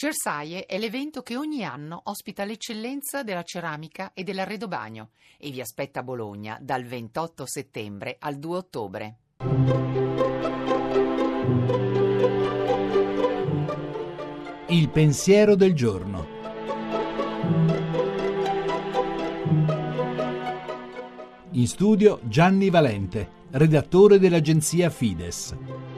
Cersaie è l'evento che ogni anno ospita l'eccellenza della ceramica e dell'arredobagno e vi aspetta a Bologna dal 28 settembre al 2 ottobre. Il pensiero del giorno. In studio Gianni Valente, redattore dell'agenzia Fides.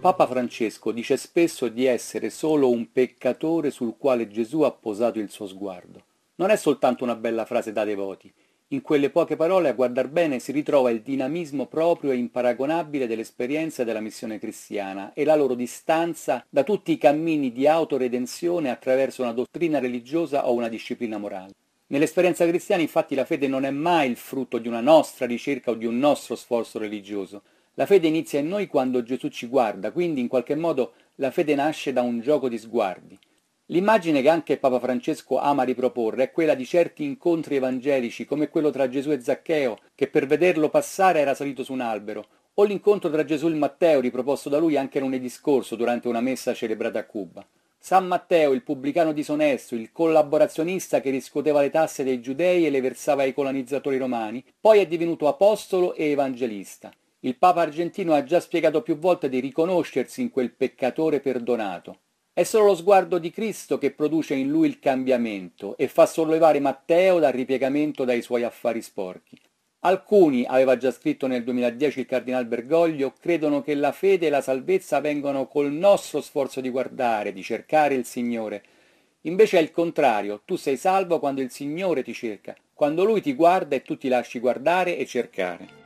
Papa Francesco dice spesso di essere solo un peccatore sul quale Gesù ha posato il suo sguardo. Non è soltanto una bella frase da devoti. In quelle poche parole, a guardar bene, si ritrova il dinamismo proprio e imparagonabile dell'esperienza della missione cristiana e la loro distanza da tutti i cammini di autoredenzione attraverso una dottrina religiosa o una disciplina morale. Nell'esperienza cristiana infatti la fede non è mai il frutto di una nostra ricerca o di un nostro sforzo religioso, la fede inizia in noi quando Gesù ci guarda, quindi in qualche modo la fede nasce da un gioco di sguardi. L'immagine che anche Papa Francesco ama riproporre è quella di certi incontri evangelici, come quello tra Gesù e Zaccheo, che per vederlo passare era salito su un albero, o l'incontro tra Gesù e Matteo, riproposto da lui anche lunedì scorso durante una messa celebrata a Cuba. San Matteo, il pubblicano disonesto, il collaborazionista che riscuoteva le tasse dei giudei e le versava ai colonizzatori romani, poi è divenuto apostolo e evangelista. Il Papa argentino ha già spiegato più volte di riconoscersi in quel peccatore perdonato. È solo lo sguardo di Cristo che produce in lui il cambiamento e fa sollevare Matteo dal ripiegamento dai suoi affari sporchi. Alcuni, aveva già scritto nel 2010 il cardinal Bergoglio, credono che la fede e la salvezza vengano col nostro sforzo di guardare, di cercare il Signore. Invece è il contrario, tu sei salvo quando il Signore ti cerca, quando Lui ti guarda e tu ti lasci guardare e cercare.